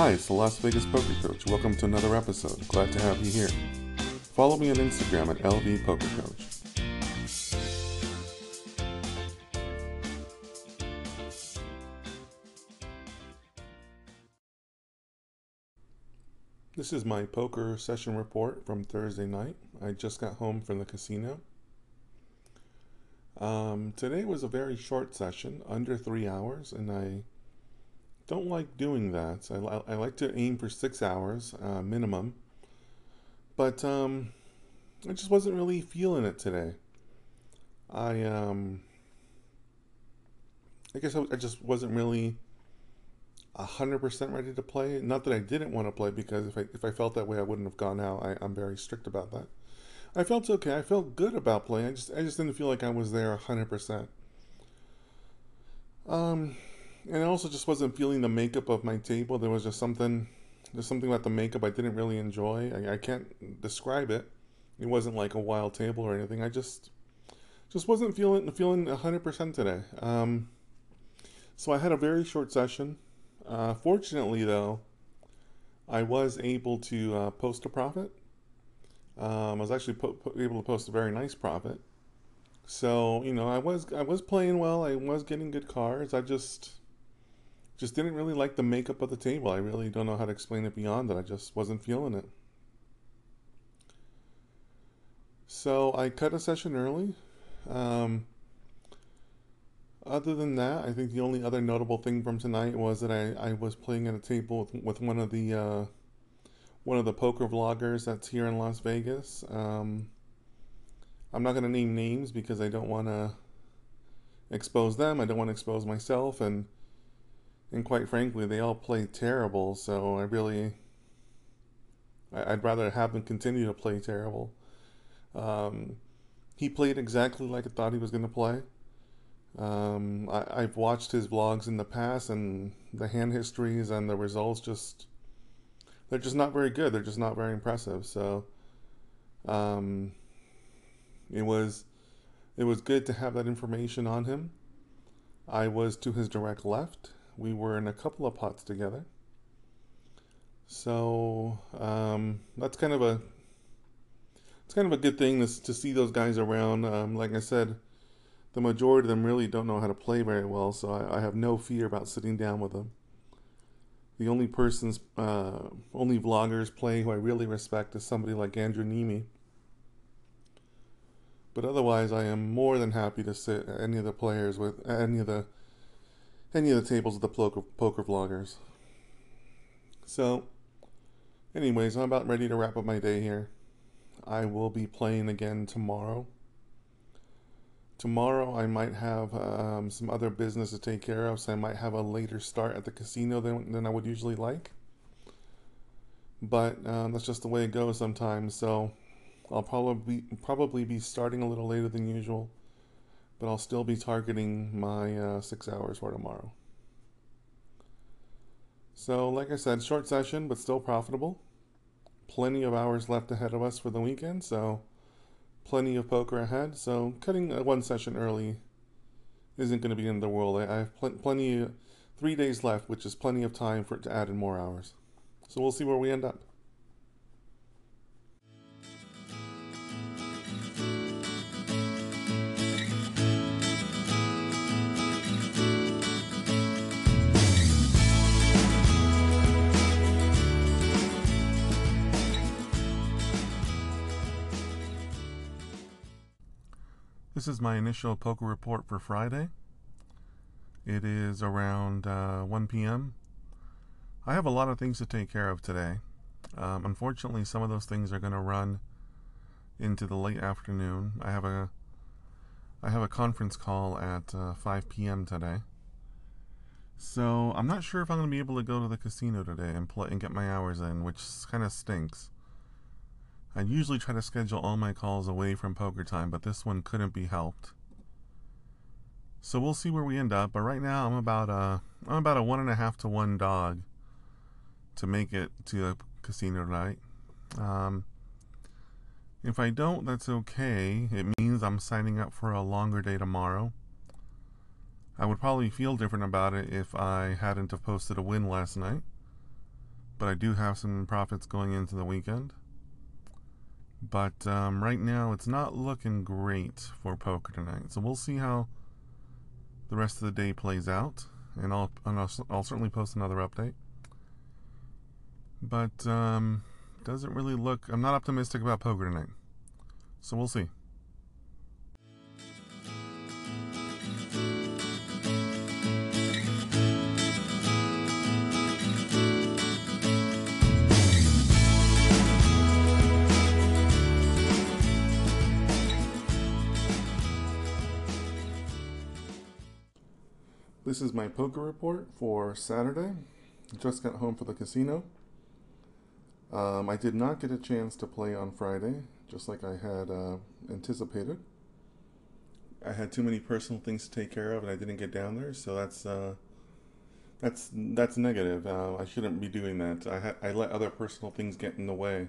Hi, it's the Las Vegas Poker Coach. Welcome to another episode. Glad to have you here. Follow me on Instagram at LV Poker Coach. This is my poker session report from Thursday night. I just got home from the casino. Um, today was a very short session, under three hours, and I don't like doing that. I, I like to aim for six hours uh, minimum, but um, I just wasn't really feeling it today. I um, I guess I, I just wasn't really hundred percent ready to play. Not that I didn't want to play, because if I if I felt that way, I wouldn't have gone out. I, I'm very strict about that. I felt okay. I felt good about playing. I just I just didn't feel like I was there hundred percent. Um, and I also just wasn't feeling the makeup of my table. There was just something, there's something about the makeup I didn't really enjoy. I, I can't describe it. It wasn't like a wild table or anything. I just, just wasn't feeling feeling hundred percent today. Um, so I had a very short session. Uh, fortunately, though, I was able to uh, post a profit. Um, I was actually po- po- able to post a very nice profit. So you know, I was I was playing well. I was getting good cards. I just just didn't really like the makeup of the table. I really don't know how to explain it beyond that. I just wasn't feeling it. So I cut a session early. Um, other than that, I think the only other notable thing from tonight was that I, I was playing at a table with, with one of the uh, one of the poker vloggers that's here in Las Vegas. Um, I'm not going to name names because I don't want to expose them. I don't want to expose myself, and and quite frankly, they all play terrible. So I really, I'd rather have them continue to play terrible. Um, he played exactly like I thought he was going to play. Um, I, have watched his vlogs in the past, and the hand histories and the results just they're just not very good. They're just not very impressive. So, um, it was it was good to have that information on him. I was to his direct left we were in a couple of pots together. So um, that's kind of a it's kind of a good thing to, to see those guys around. Um, like I said, the majority of them really don't know how to play very well, so I, I have no fear about sitting down with them. The only persons, uh, only vloggers play who I really respect is somebody like Andrew Neeme. But otherwise, I am more than happy to sit any of the players with any of the any of the tables of the poker, poker vloggers. So, anyways, I'm about ready to wrap up my day here. I will be playing again tomorrow. Tomorrow, I might have um, some other business to take care of, so I might have a later start at the casino than, than I would usually like. But um, that's just the way it goes sometimes. So, I'll probably probably be starting a little later than usual but I'll still be targeting my uh, six hours for tomorrow. So, like I said, short session, but still profitable. Plenty of hours left ahead of us for the weekend, so plenty of poker ahead. So, cutting one session early isn't going to be in the world. I have pl- plenty, three days left, which is plenty of time for it to add in more hours. So, we'll see where we end up. This is my initial poker report for Friday. It is around uh, 1 p.m. I have a lot of things to take care of today. Um, unfortunately, some of those things are going to run into the late afternoon. I have a I have a conference call at uh, 5 p.m. today. So I'm not sure if I'm going to be able to go to the casino today and play and get my hours in, which kind of stinks. I usually try to schedule all my calls away from poker time, but this one couldn't be helped. So we'll see where we end up. But right now, I'm about a I'm about a one and a half to one dog to make it to the casino tonight. Um, if I don't, that's okay. It means I'm signing up for a longer day tomorrow. I would probably feel different about it if I hadn't have posted a win last night. but I do have some profits going into the weekend. But um, right now, it's not looking great for poker tonight. So we'll see how the rest of the day plays out, and I'll and I'll, I'll certainly post another update. But um, doesn't really look. I'm not optimistic about poker tonight, so we'll see. This is my poker report for Saturday. Just got home from the casino. Um, I did not get a chance to play on Friday, just like I had uh, anticipated. I had too many personal things to take care of, and I didn't get down there. So that's uh, that's that's negative. Uh, I shouldn't be doing that. I had I let other personal things get in the way.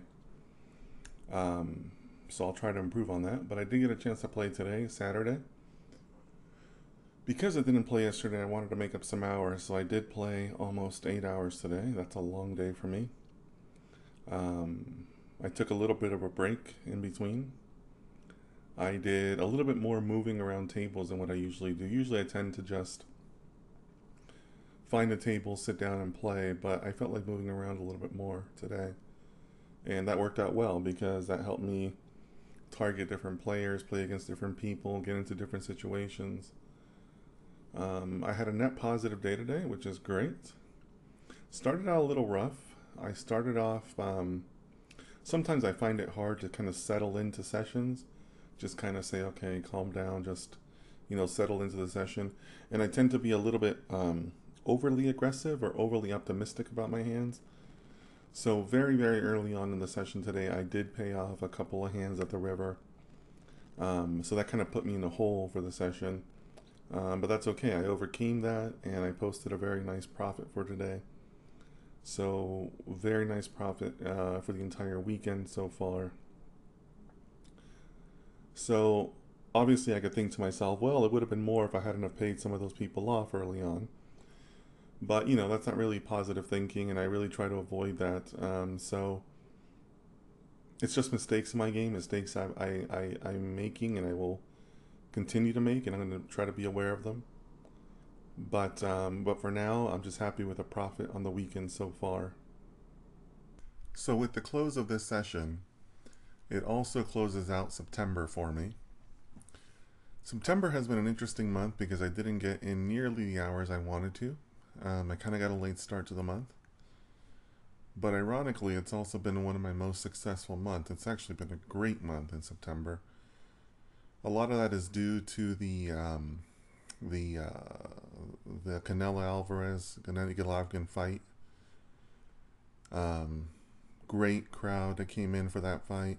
Um, so I'll try to improve on that. But I did get a chance to play today, Saturday because I didn't play yesterday, I wanted to make up some hours, so I did play almost eight hours today. That's a long day for me. Um, I took a little bit of a break in between. I did a little bit more moving around tables than what I usually do. Usually, I tend to just find a table, sit down, and play, but I felt like moving around a little bit more today. And that worked out well because that helped me target different players, play against different people, get into different situations um, I had a net positive day today, which is great. Started out a little rough. I started off. Um, sometimes I find it hard to kind of settle into sessions. Just kind of say, okay, calm down, just you know, settle into the session. And I tend to be a little bit um, overly aggressive or overly optimistic about my hands. So very, very early on in the session today, I did pay off a couple of hands at the river. Um, so that kind of put me in a hole for the session. Um, but that's okay. I overcame that and I posted a very nice profit for today. So, very nice profit uh, for the entire weekend so far. So, obviously, I could think to myself, well, it would have been more if I hadn't have paid some of those people off early on. But, you know, that's not really positive thinking, and I really try to avoid that. Um, so, it's just mistakes in my game, mistakes I, I, I, I'm making, and I will continue to make, and I'm going to try to be aware of them. But um, but for now, I'm just happy with a profit on the weekend so far. So with the close of this session, it also closes out September for me. September has been an interesting month because I didn't get in nearly the hours I wanted to. Um, I kind of got a late start to the month. But ironically, it's also been one of my most successful months. It's actually been a great month in September a lot of that is due to the um, the uh, the Canelo Alvarez Gennady Golovkin fight. Um, great crowd that came in for that fight.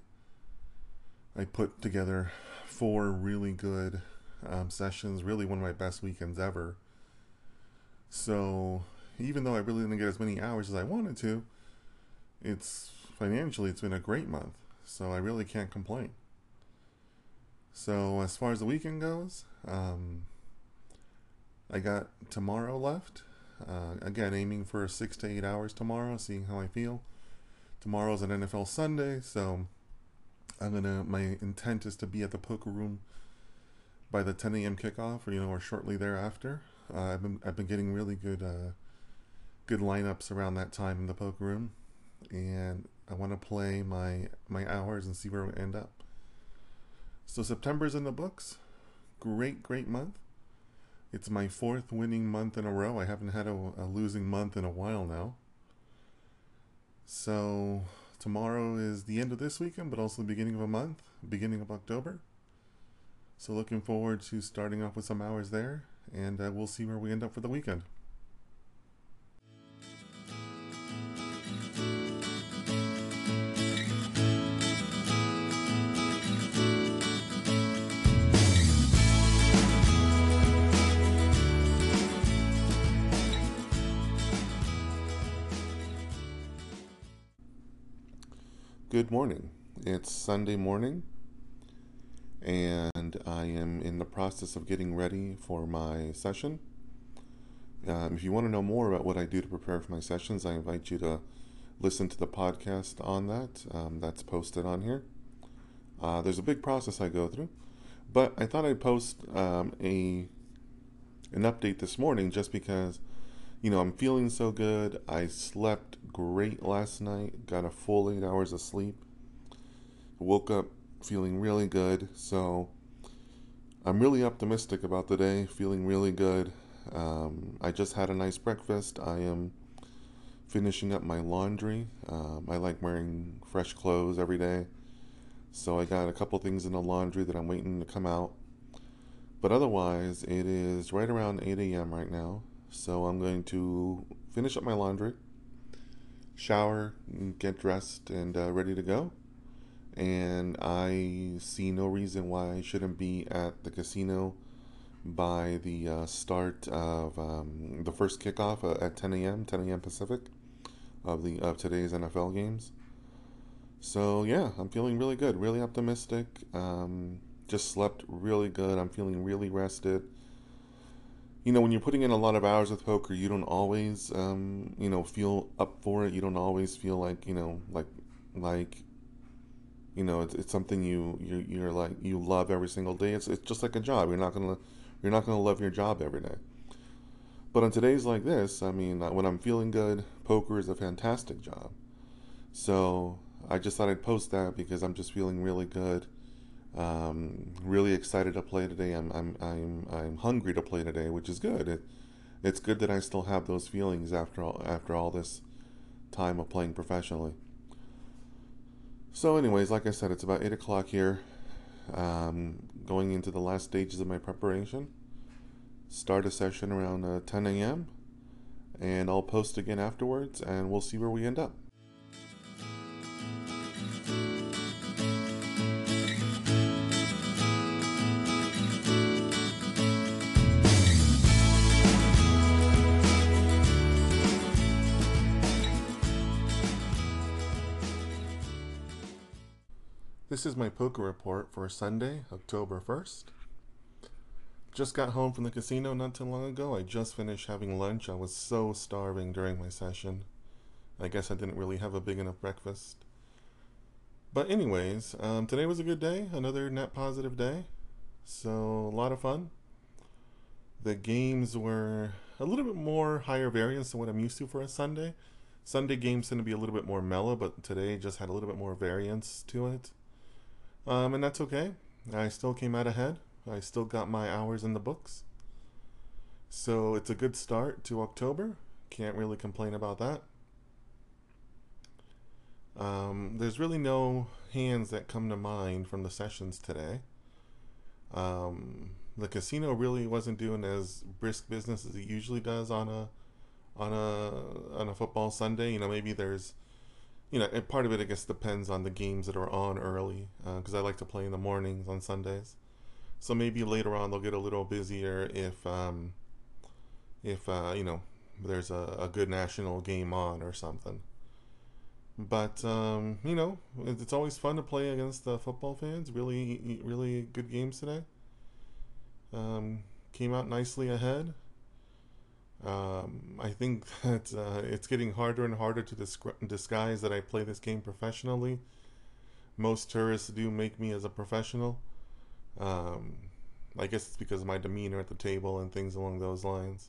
I put together four really good um, sessions, really one of my best weekends ever. So even though I really didn't get as many hours as I wanted to, it's financially it's been a great month. So I really can't complain. So as far as the weekend goes, um, I got tomorrow left. Uh, again, aiming for six to eight hours tomorrow, seeing how I feel. Tomorrow's an NFL Sunday, so I'm gonna. My intent is to be at the poker room by the 10 a.m. kickoff, or you know, or shortly thereafter. Uh, I've been I've been getting really good uh, good lineups around that time in the poker room, and I want to play my my hours and see where we end up. So September's in the books. Great, great month. It's my fourth winning month in a row. I haven't had a, a losing month in a while now. So tomorrow is the end of this weekend, but also the beginning of a month, beginning of October. So looking forward to starting off with some hours there, and uh, we'll see where we end up for the weekend. Morning. It's Sunday morning, and I am in the process of getting ready for my session. Um, if you want to know more about what I do to prepare for my sessions, I invite you to listen to the podcast on that. Um, that's posted on here. Uh, there's a big process I go through, but I thought I'd post um, a an update this morning just because you know I'm feeling so good. I slept great last night. Got a full eight hours of sleep. Woke up feeling really good. So I'm really optimistic about the day. Feeling really good. Um, I just had a nice breakfast. I am finishing up my laundry. Um, I like wearing fresh clothes every day. So I got a couple things in the laundry that I'm waiting to come out. But otherwise, it is right around 8 a.m. right now. So I'm going to finish up my laundry, shower, get dressed, and uh, ready to go. And I see no reason why I shouldn't be at the casino by the uh, start of um, the first kickoff uh, at 10 a.m. 10 a.m. Pacific of the of today's NFL games. So yeah, I'm feeling really good, really optimistic. Um, just slept really good. I'm feeling really rested. You know, when you're putting in a lot of hours with poker, you don't always, um, you know, feel up for it. You don't always feel like, you know, like, like, you know, it's, it's something you you you're like you love every single day. It's it's just like a job. You're not gonna you're not gonna love your job every day. But on today's like this, I mean, uh, when I'm feeling good, poker is a fantastic job. So I just thought I'd post that because I'm just feeling really good. Um, really excited to play today. I'm I'm I'm I'm hungry to play today, which is good. It, it's good that I still have those feelings after all after all this time of playing professionally. So, anyways, like I said, it's about eight o'clock here. Um, going into the last stages of my preparation start a session around uh, 10 a.m. and I'll post again afterwards and we'll see where we end up. This is my poker report for Sunday, October 1st. Just got home from the casino not too long ago. I just finished having lunch. I was so starving during my session. I guess I didn't really have a big enough breakfast. But, anyways, um, today was a good day. Another net positive day. So, a lot of fun. The games were a little bit more higher variance than what I'm used to for a Sunday. Sunday games tend to be a little bit more mellow, but today just had a little bit more variance to it. Um, and that's okay. I still came out ahead. I still got my hours in the books. So it's a good start to October. Can't really complain about that. Um, there's really no hands that come to mind from the sessions today. Um, the casino really wasn't doing as brisk business as it usually does on a on a on a football Sunday. You know, maybe there's you know, part of it I guess depends on the games that are on early because uh, I like to play in the mornings on Sundays. So maybe later on they'll get a little busier if, um, if uh, you know, there's a, a, good national game on or something. But um, you know, it's always fun to play against the football fans. Really, really good games today. Um, came out nicely ahead. Um, I think that uh, it's getting harder and harder to disguise that I play this game professionally. Most tourists do make me as a professional. Um, I guess it's because of my demeanor at the table and things along those lines.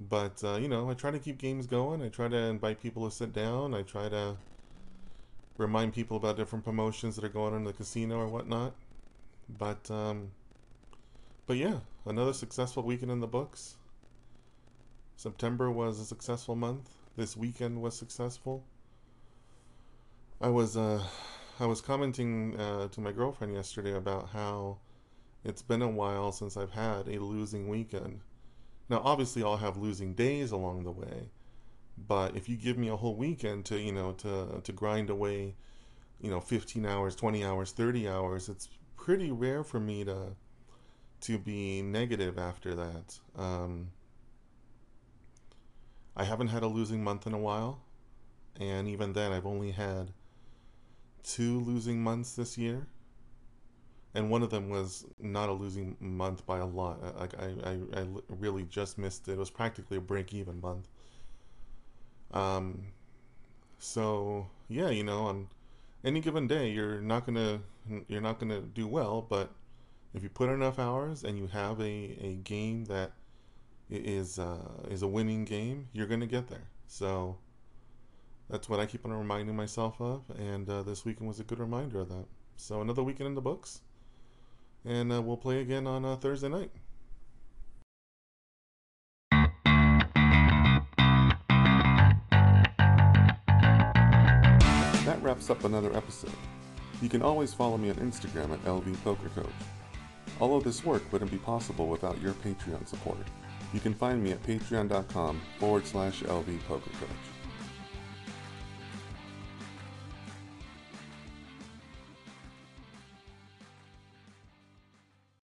But, uh, you know, I try to keep games going. I try to invite people to sit down. I try to remind people about different promotions that are going on in the casino or whatnot. But, um, but yeah, another successful weekend in the books. September was a successful month. This weekend was successful. I was, uh, I was commenting uh, to my girlfriend yesterday about how it's been a while since I've had a losing weekend. Now, obviously, I'll have losing days along the way, but if you give me a whole weekend to, you know, to to grind away, you know, 15 hours, 20 hours, 30 hours, it's pretty rare for me to to be negative after that. Um, I haven't had a losing month in a while, and even then, I've only had two losing months this year, and one of them was not a losing month by a lot. Like I, I, I really just missed it. It was practically a break-even month. Um, So yeah, you know, on any given day, you're not gonna you're not gonna do well, but if you put enough hours and you have a, a game that is uh, is a winning game, you're gonna get there. So that's what I keep on reminding myself of, and uh, this weekend was a good reminder of that. So another weekend in the books, and uh, we'll play again on uh, Thursday night. That wraps up another episode. You can always follow me on Instagram at LV Poker Coach. All of this work wouldn't be possible without your Patreon support. You can find me at patreon.com forward slash LV Poker Coach.